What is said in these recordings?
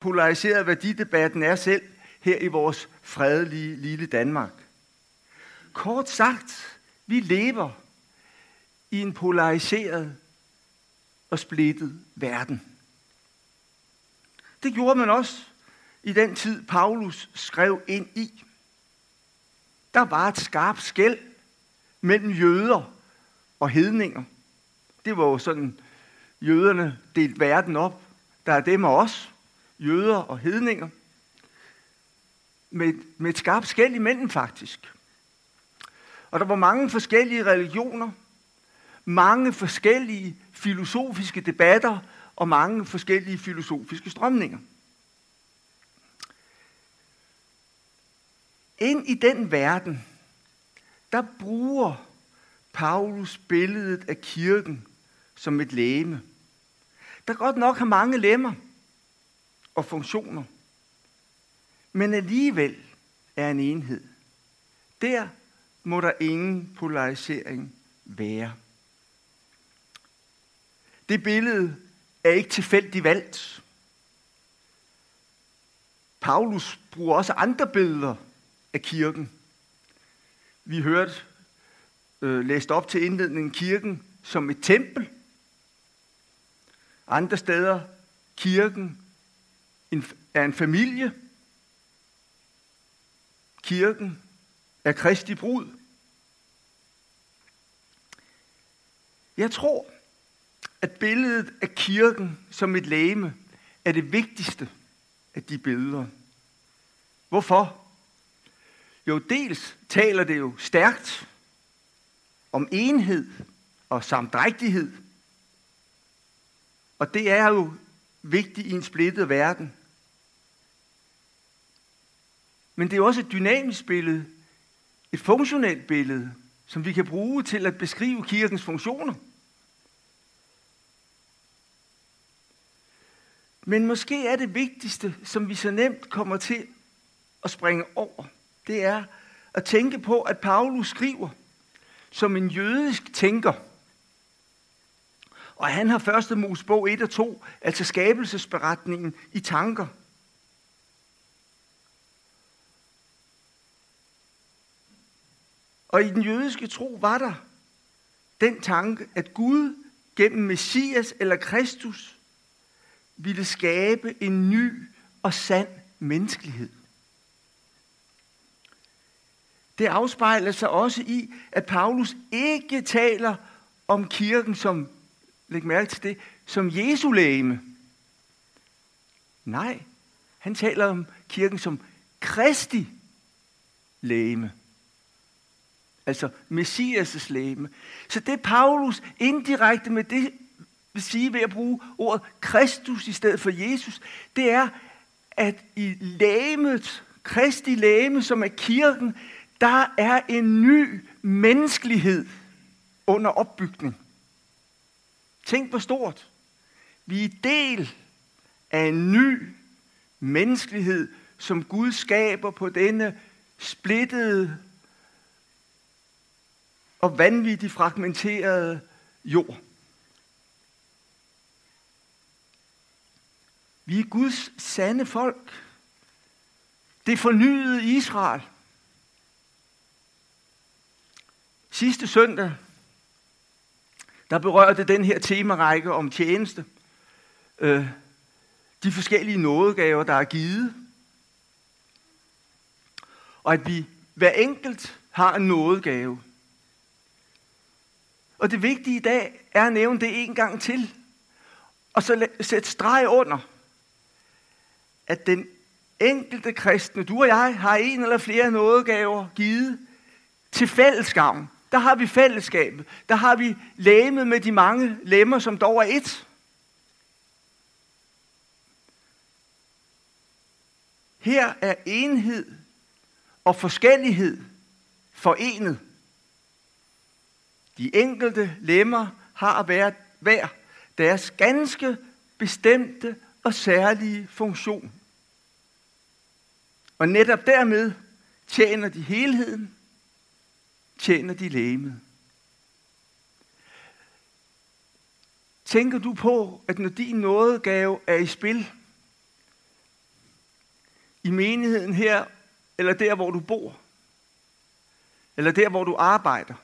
polariseret værdidebatten er selv her i vores fredelige lille Danmark. Kort sagt, vi lever i en polariseret og splittet verden. Det gjorde man også i den tid, Paulus skrev ind i. Der var et skarpt skæld mellem jøder og hedninger. Det var jo sådan, jøderne delte verden op. Der er dem og os, jøder og hedninger. Med, med et skarpt skæld imellem faktisk. Og der var mange forskellige religioner, mange forskellige filosofiske debatter og mange forskellige filosofiske strømninger. Ind i den verden, der bruger Paulus billedet af kirken som et læme, der godt nok har mange lemmer og funktioner, men alligevel er en enhed. Der må der ingen polarisering være. Det billede er ikke tilfældigt valgt. Paulus bruger også andre billeder af kirken. Vi hørte øh, læst op til indledningen kirken som et tempel. Andre steder kirken er en familie. Kirken er Kristi brud. Jeg tror, at billedet af kirken som et læme er det vigtigste af de billeder. Hvorfor? Jo, dels taler det jo stærkt om enhed og samdrægtighed. Og det er jo vigtigt i en splittet verden. Men det er også et dynamisk billede, et funktionelt billede, som vi kan bruge til at beskrive kirkens funktioner. Men måske er det vigtigste, som vi så nemt kommer til at springe over, det er at tænke på, at Paulus skriver som en jødisk tænker. Og han har første Mosebog 1 og 2, altså skabelsesberetningen, i tanker. Og i den jødiske tro var der den tanke, at Gud gennem Messias eller Kristus ville skabe en ny og sand menneskelighed. Det afspejler sig også i, at Paulus ikke taler om kirken som, læg mærke til det, som Jesu lægeme. Nej, han taler om kirken som Kristi lægeme. Altså Messias' læme. Så det Paulus indirekte med det vil sige ved at bruge ordet Kristus i stedet for Jesus, det er, at i læmet, Kristi læme, som er kirken, der er en ny menneskelighed under opbygning. Tænk på stort. Vi er del af en ny menneskelighed, som Gud skaber på denne splittede og vanvittigt fragmenterede jord. Vi er Guds sande folk. Det fornyede Israel. Sidste søndag, der berørte den her temarække om tjeneste. Øh, de forskellige nådegaver, der er givet. Og at vi hver enkelt har en nådegave. Og det vigtige i dag er at nævne det en gang til. Og så sætte streg under, at den enkelte kristne, du og jeg, har en eller flere nådegaver givet til fællesskaben. der har vi fællesskabet. Der har vi læmet med de mange lemmer, som dog er et. Her er enhed og forskellighed forenet. De enkelte lemmer har været hver deres ganske bestemte og særlige funktion. Og netop dermed tjener de helheden tjener de lægemet. Tænker du på, at når din nådegave er i spil, i menigheden her, eller der, hvor du bor, eller der, hvor du arbejder,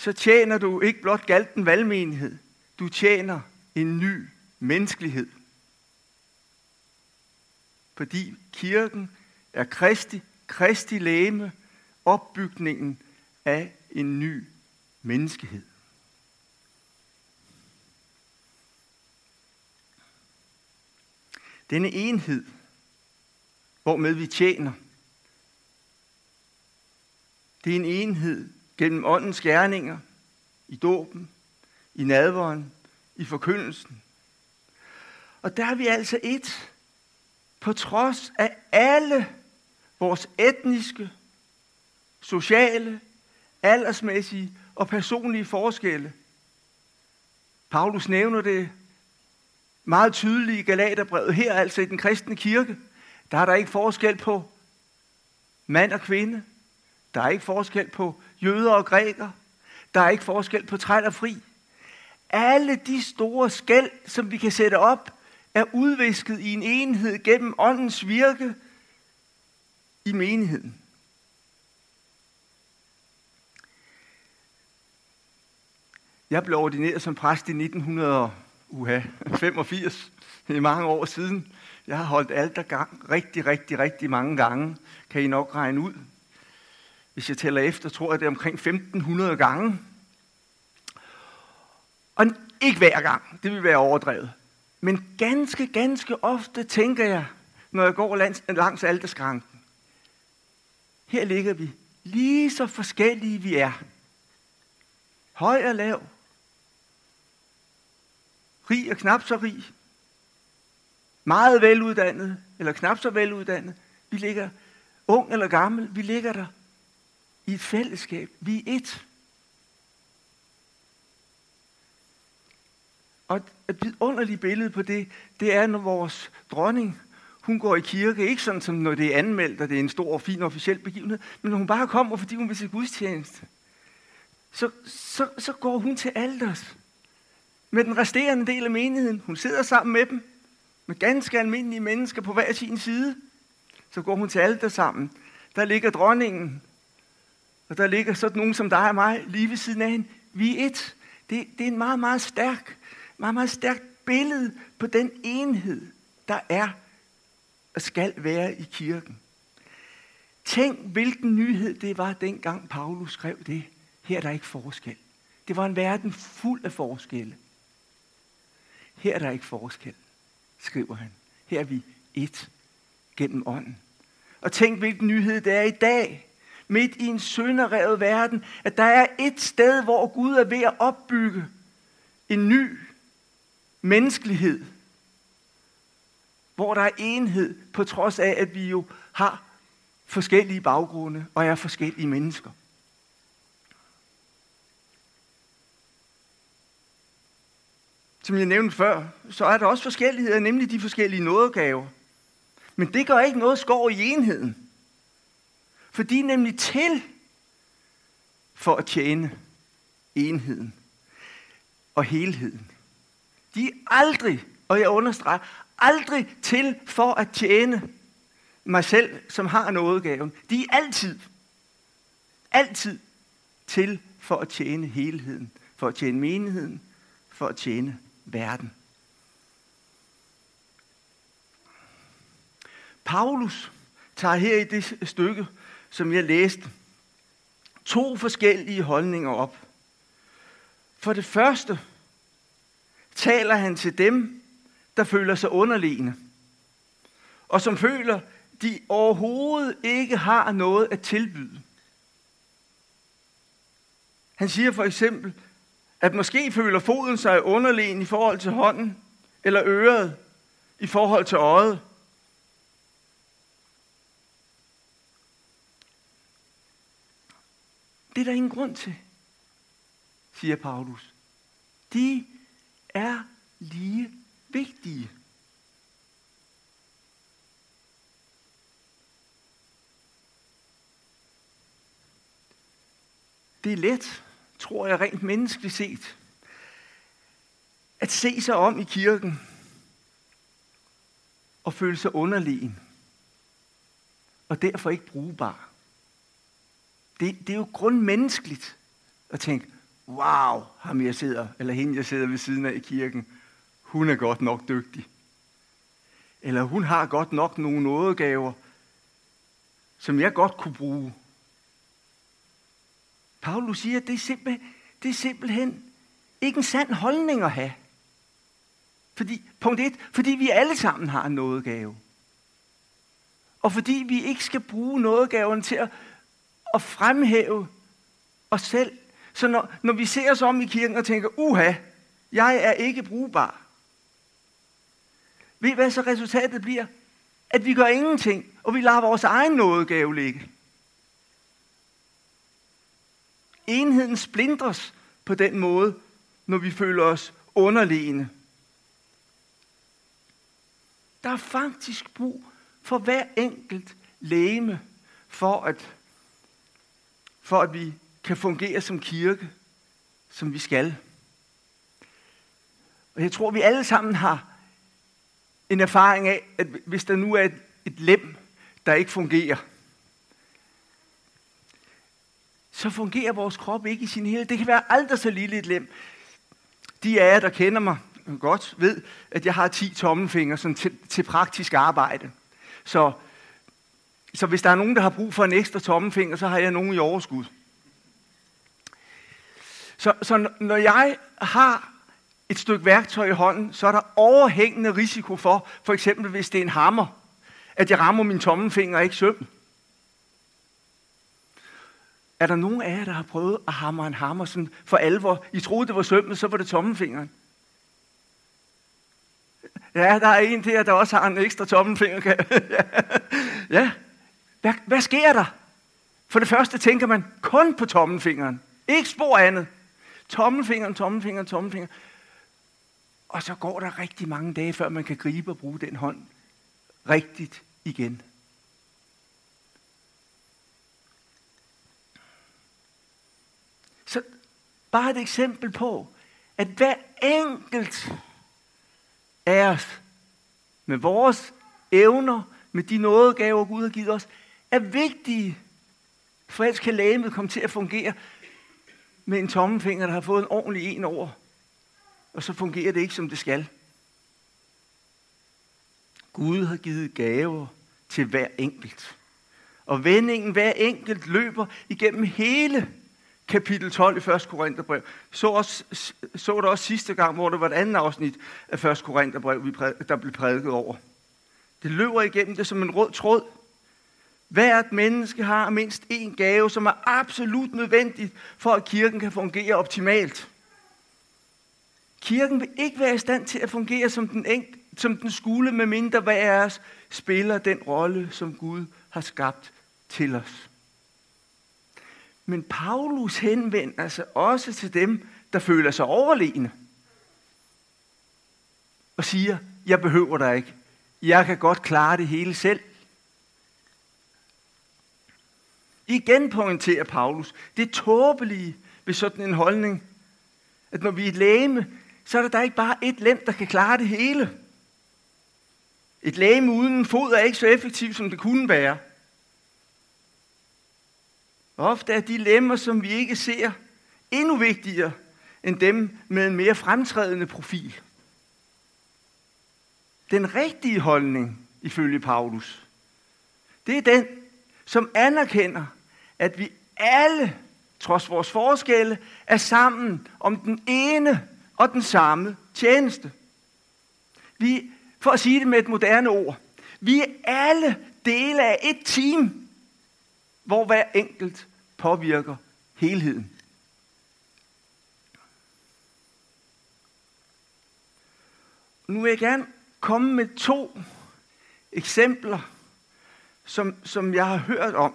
så tjener du ikke blot galten valgmenighed, du tjener en ny menneskelighed. Fordi kirken er Kristi, Kristi læme, opbygningen af en ny menneskehed. Denne enhed, hvormed vi tjener, det er en enhed gennem åndens gerninger, i dåben, i nadveren, i forkyndelsen. Og der er vi altså et, på trods af alle vores etniske, sociale, aldersmæssige og personlige forskelle. Paulus nævner det meget tydeligt i Galaterbrevet. Her altså i den kristne kirke, der er der ikke forskel på mand og kvinde. Der er ikke forskel på jøder og græker. Der er ikke forskel på træl og fri. Alle de store skæld, som vi kan sætte op, er udvisket i en enhed gennem åndens virke i menigheden. Jeg blev ordineret som præst i 1985, det er mange år siden. Jeg har holdt altergang rigtig, rigtig, rigtig mange gange, kan I nok regne ud. Hvis jeg tæller efter, tror jeg, det er omkring 1500 gange. Og ikke hver gang, det vil være overdrevet. Men ganske, ganske ofte tænker jeg, når jeg går langs, langs alterskranken. Her ligger vi lige så forskellige vi er. Høj og lav. Rig og knap så rig. Meget veluddannet, eller knap så veluddannet. Vi ligger ung eller gammel, vi ligger der i et fællesskab. Vi er et. Og et vidunderligt billede på det, det er, når vores dronning, hun går i kirke, ikke sådan som når det er anmeldt, og det er en stor og fin officiel begivenhed, men når hun bare kommer, fordi hun vil til gudstjeneste, så, så, så går hun til alders med den resterende del af menigheden. Hun sidder sammen med dem, med ganske almindelige mennesker på hver sin side. Så går hun til alders sammen. Der ligger dronningen, og der ligger sådan nogen som dig og mig lige ved siden af hende. Vi er et. Det, det er en meget, meget stærk, meget, meget stærkt billede på den enhed, der er og skal være i kirken. Tænk, hvilken nyhed det var, dengang Paulus skrev det. Her er der ikke forskel. Det var en verden fuld af forskelle. Her er der ikke forskel, skriver han. Her er vi et gennem ånden. Og tænk, hvilken nyhed det er i dag, midt i en sønderrevet verden, at der er et sted, hvor Gud er ved at opbygge en ny menneskelighed, hvor der er enhed, på trods af, at vi jo har forskellige baggrunde og er forskellige mennesker. Som jeg nævnte før, så er der også forskelligheder, nemlig de forskellige nådegaver. Men det gør ikke noget skår i enheden. For de er nemlig til for at tjene enheden og helheden. De er aldrig, og jeg understreger, aldrig til for at tjene mig selv, som har nådegaven. De er altid, altid til for at tjene helheden, for at tjene menigheden, for at tjene verden. Paulus tager her i det stykke, som jeg læste, to forskellige holdninger op. For det første taler han til dem, der føler sig underlegne, og som føler, de overhovedet ikke har noget at tilbyde. Han siger for eksempel, at måske føler foden sig underlegen i forhold til hånden, eller øret i forhold til øjet. Det er der ingen grund til, siger Paulus. De er lige vigtige. Det er let, tror jeg rent menneskeligt set, at se sig om i kirken og føle sig underlegen. Og derfor ikke brugbar. Det, det er jo grundmenneskeligt at tænke, wow, ham jeg sidder, eller hende jeg sidder ved siden af i kirken, hun er godt nok dygtig. Eller hun har godt nok nogle nådegaver, som jeg godt kunne bruge. Paulus siger, at det er, simpelthen, det er simpelthen ikke en sand holdning at have. Fordi, punkt et, fordi vi alle sammen har en nådegave. Og fordi vi ikke skal bruge nådegaven til at, at fremhæve os selv. Så når, når vi ser os om i kirken og tænker, uha, jeg er ikke brugbar. Ved I hvad så resultatet bliver? At vi gør ingenting, og vi lader vores egen nådegave ligge. Enheden splindres på den måde, når vi føler os underlegne. Der er faktisk brug for hver enkelt læme, for at, for at vi kan fungere som kirke, som vi skal. Og jeg tror, vi alle sammen har en erfaring af, at hvis der nu er et, et lem, der ikke fungerer, så fungerer vores krop ikke i sin helhed. Det kan være aldrig så lille et lem. De af jer, der kender mig godt, ved, at jeg har 10 tommelfingre sådan til, til praktisk arbejde. Så, så hvis der er nogen, der har brug for en ekstra tommelfinger, så har jeg nogen i overskud. Så, så når jeg har et stykke værktøj i hånden, så er der overhængende risiko for, for eksempel hvis det er en hammer, at jeg rammer min tommelfinger og ikke søm. Er der nogen af jer, der har prøvet at hamre en hammer sådan for alvor? I troede, det var sømmet, så var det tommelfingeren. Ja, der er en der, der også har en ekstra tommelfinger. ja. Hvad, hvad sker der? For det første tænker man kun på tommelfingeren. Ikke spor andet. Tommelfingeren, tommelfingeren, tommelfingeren. Og så går der rigtig mange dage, før man kan gribe og bruge den hånd rigtigt igen. Så bare et eksempel på, at hver enkelt af os, med vores evner, med de nådegaver, Gud har givet os, er vigtige, for ellers kan lægemet komme til at fungere med en tommelfinger, der har fået en ordentlig en over og så fungerer det ikke, som det skal. Gud har givet gaver til hver enkelt. Og vendingen hver enkelt løber igennem hele kapitel 12 i 1. Korintherbrev. Så, også, så det også sidste gang, hvor det var et andet afsnit af 1. Korintherbrev, der blev prædiket over. Det løber igennem det som en rød tråd. Hvert menneske har mindst én gave, som er absolut nødvendig for, at kirken kan fungere optimalt. Kirken vil ikke være i stand til at fungere som den, enk, som den skulle, medmindre hver af os spiller den rolle, som Gud har skabt til os. Men Paulus henvender sig også til dem, der føler sig overlegne. Og siger, jeg behøver dig ikke. Jeg kan godt klare det hele selv. Igen pointerer Paulus, det tåbelige ved sådan en holdning, at når vi er et læme, så er der, der ikke bare et lem, der kan klare det hele. Et læge uden en fod er ikke så effektivt, som det kunne være. Ofte er de lemmer, som vi ikke ser, endnu vigtigere end dem med en mere fremtrædende profil. Den rigtige holdning, ifølge Paulus, det er den, som anerkender, at vi alle, trods vores forskelle, er sammen om den ene og den samme tjeneste. Vi, for at sige det med et moderne ord, vi er alle dele af et team, hvor hver enkelt påvirker helheden. Nu vil jeg gerne komme med to eksempler, som, som jeg har hørt om.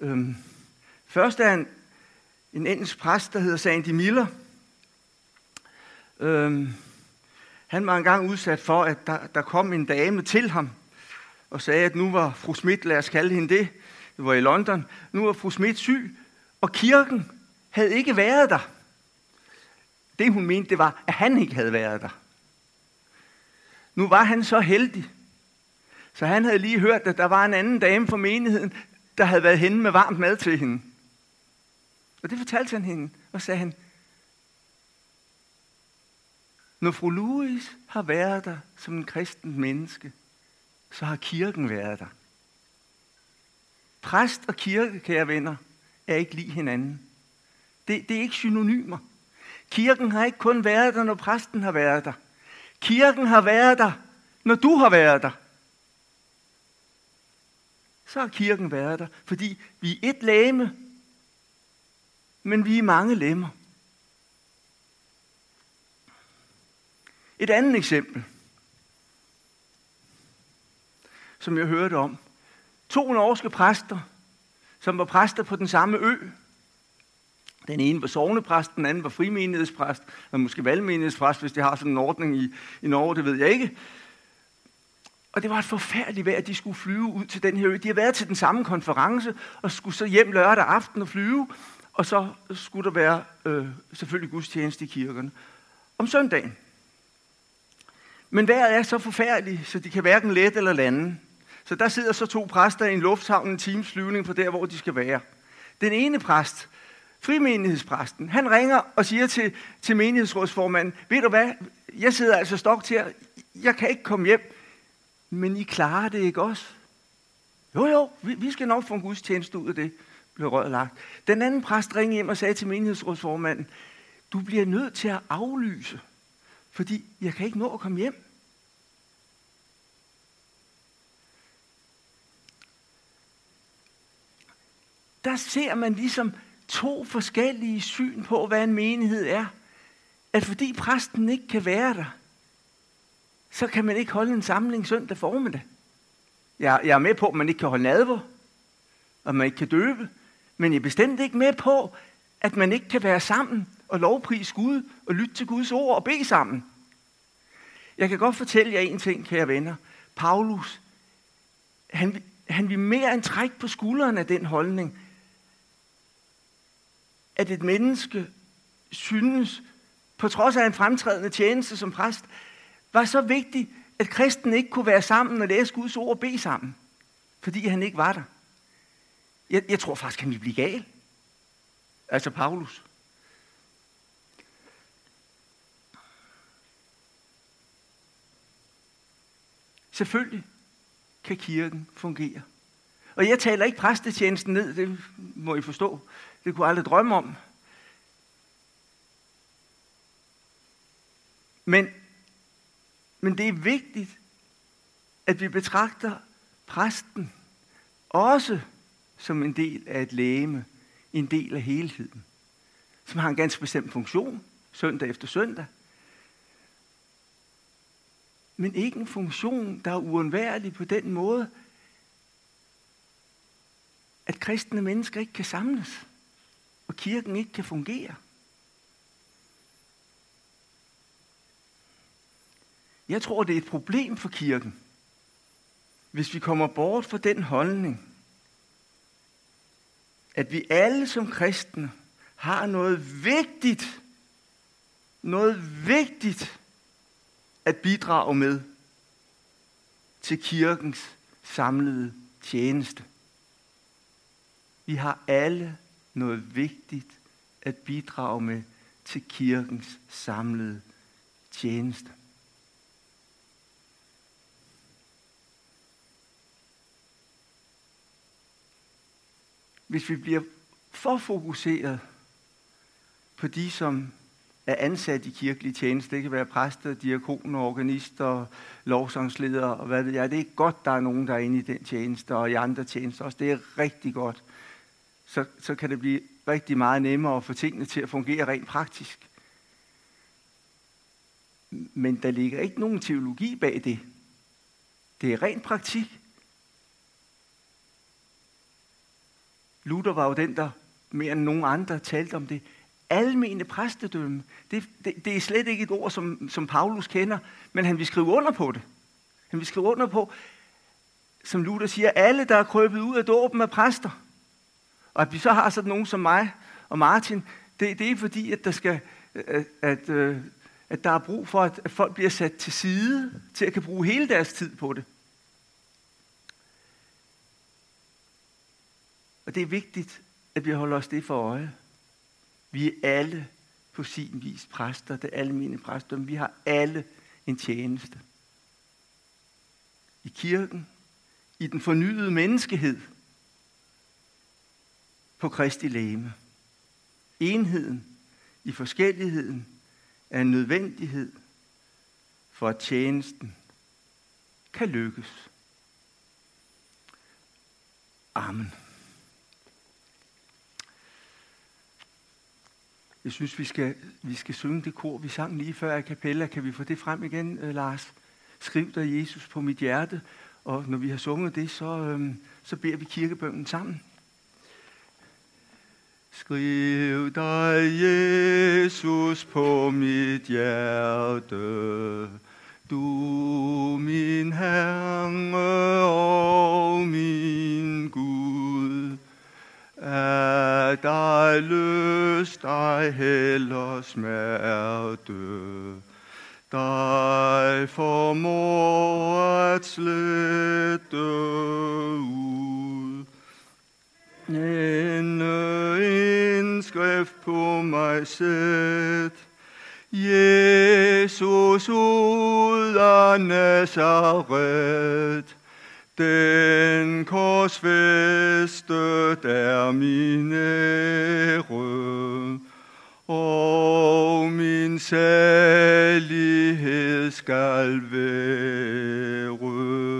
Øhm, først er en, en engelsk præst, der hedder Sandy Miller – Øhm, han var engang udsat for, at der, der kom en dame til ham og sagde, at nu var fru Schmidt, lad os kalde hende det, det var i London, nu var fru Schmidt syg, og kirken havde ikke været der. Det hun mente, det var, at han ikke havde været der. Nu var han så heldig, så han havde lige hørt, at der var en anden dame fra menigheden, der havde været henne med varmt mad til hende. Og det fortalte han hende, og sagde han, når fru Louis har været der som en kristen menneske, så har kirken været der. Præst og kirke, kære venner, er ikke lige hinanden. Det, det er ikke synonymer. Kirken har ikke kun været der, når præsten har været der. Kirken har været der, når du har været der. Så har kirken været der, fordi vi er et læme, men vi er mange lemmer. Et andet eksempel, som jeg hørte om. To norske præster, som var præster på den samme ø. Den ene var sovnepræst, den anden var frimenighedspræst, eller måske valgmenighedspræst, hvis de har sådan en ordning i, i Norge, det ved jeg ikke. Og det var et forfærdeligt vejr, at de skulle flyve ud til den her ø. De havde været til den samme konference, og skulle så hjem lørdag aften og flyve, og så skulle der være øh, selvfølgelig gudstjeneste i kirkerne. Om søndagen, men vejret er så forfærdeligt, så de kan hverken lette eller lande. Så der sidder så to præster i en lufthavn en times flyvning fra der, hvor de skal være. Den ene præst, frimenighedspræsten, han ringer og siger til, til menighedsrådsformanden, ved du hvad, jeg sidder altså stok til, jeg kan ikke komme hjem, men I klarer det ikke også? Jo, jo, vi, vi skal nok få en gudstjeneste ud af det, blev rødt lagt. Den anden præst ringede hjem og sagde til menighedsrådsformanden, du bliver nødt til at aflyse fordi jeg kan ikke nå at komme hjem. Der ser man ligesom to forskellige syn på, hvad en menighed er. At fordi præsten ikke kan være der, så kan man ikke holde en samling søndag formiddag. Jeg, jeg er med på, at man ikke kan holde nadver, og man ikke kan døbe, men jeg er bestemt ikke med på, at man ikke kan være sammen og lovprise Gud og lytte til Guds ord og bede sammen. Jeg kan godt fortælle jer en ting, kære venner. Paulus, han, han vil mere end trække på skulderen af den holdning, at et menneske synes, på trods af en fremtrædende tjeneste som præst, var så vigtig, at kristen ikke kunne være sammen og læse Guds ord og bede sammen, fordi han ikke var der. Jeg, jeg tror faktisk, han ville blive gal. Altså Paulus. Selvfølgelig kan kirken fungere. Og jeg taler ikke præstetjenesten ned, det må I forstå. Det kunne jeg aldrig drømme om. Men, men det er vigtigt, at vi betragter præsten også som en del af et lægeme, en del af helheden, som har en ganske bestemt funktion, søndag efter søndag, men ikke en funktion, der er uundværlig på den måde, at kristne mennesker ikke kan samles, og kirken ikke kan fungere. Jeg tror, det er et problem for kirken, hvis vi kommer bort fra den holdning, at vi alle som kristne har noget vigtigt, noget vigtigt at bidrage med til kirkens samlede tjeneste. Vi har alle noget vigtigt at bidrage med til kirkens samlede tjeneste. Hvis vi bliver for fokuseret på de, som er ansat i kirkelig tjeneste. Det kan være præster, diakoner, organister, lovsangsledere og hvad ved jeg. Det er godt, der er nogen, der er inde i den tjeneste og i andre tjenester også. Det er rigtig godt. Så, så kan det blive rigtig meget nemmere at få tingene til at fungere rent praktisk. Men der ligger ikke nogen teologi bag det. Det er ren praktik. Luther var jo den, der mere end nogen andre talte om det almene præstedømme. Det, det, det er slet ikke et ord, som, som Paulus kender, men han vil skrive under på det. Han vil skrive under på, som Luther siger, alle, der er krøbet ud af dåben, er præster. Og at vi så har sådan nogen som mig og Martin, det, det er fordi, at, der skal, at, at, øh, at der er brug for, at folk bliver sat til side, til at kan bruge hele deres tid på det. Og det er vigtigt, at vi holder os det for øje. Vi er alle på sin vis præster, det almene alle mine præster, men vi har alle en tjeneste. I kirken, i den fornyede menneskehed, på Kristi læme. Enheden i forskelligheden er en nødvendighed for at tjenesten kan lykkes. Amen. Jeg synes, vi skal, vi skal synge det kor, vi sang lige før i kapella. Kan vi få det frem igen, øh, Lars? Skriv der Jesus på mit hjerte. Og når vi har sunget det, så, øh, så beder vi kirkebønnen sammen. Skriv dig, Jesus, på mit hjerte, du min Herre og min Gud. Er dig løs, dig heller smerte, dig formår at slette ud. En indskrift på mig sæt, Jesus ud af Nazareth, den korsfæstet er min ære, og min salighed skal være.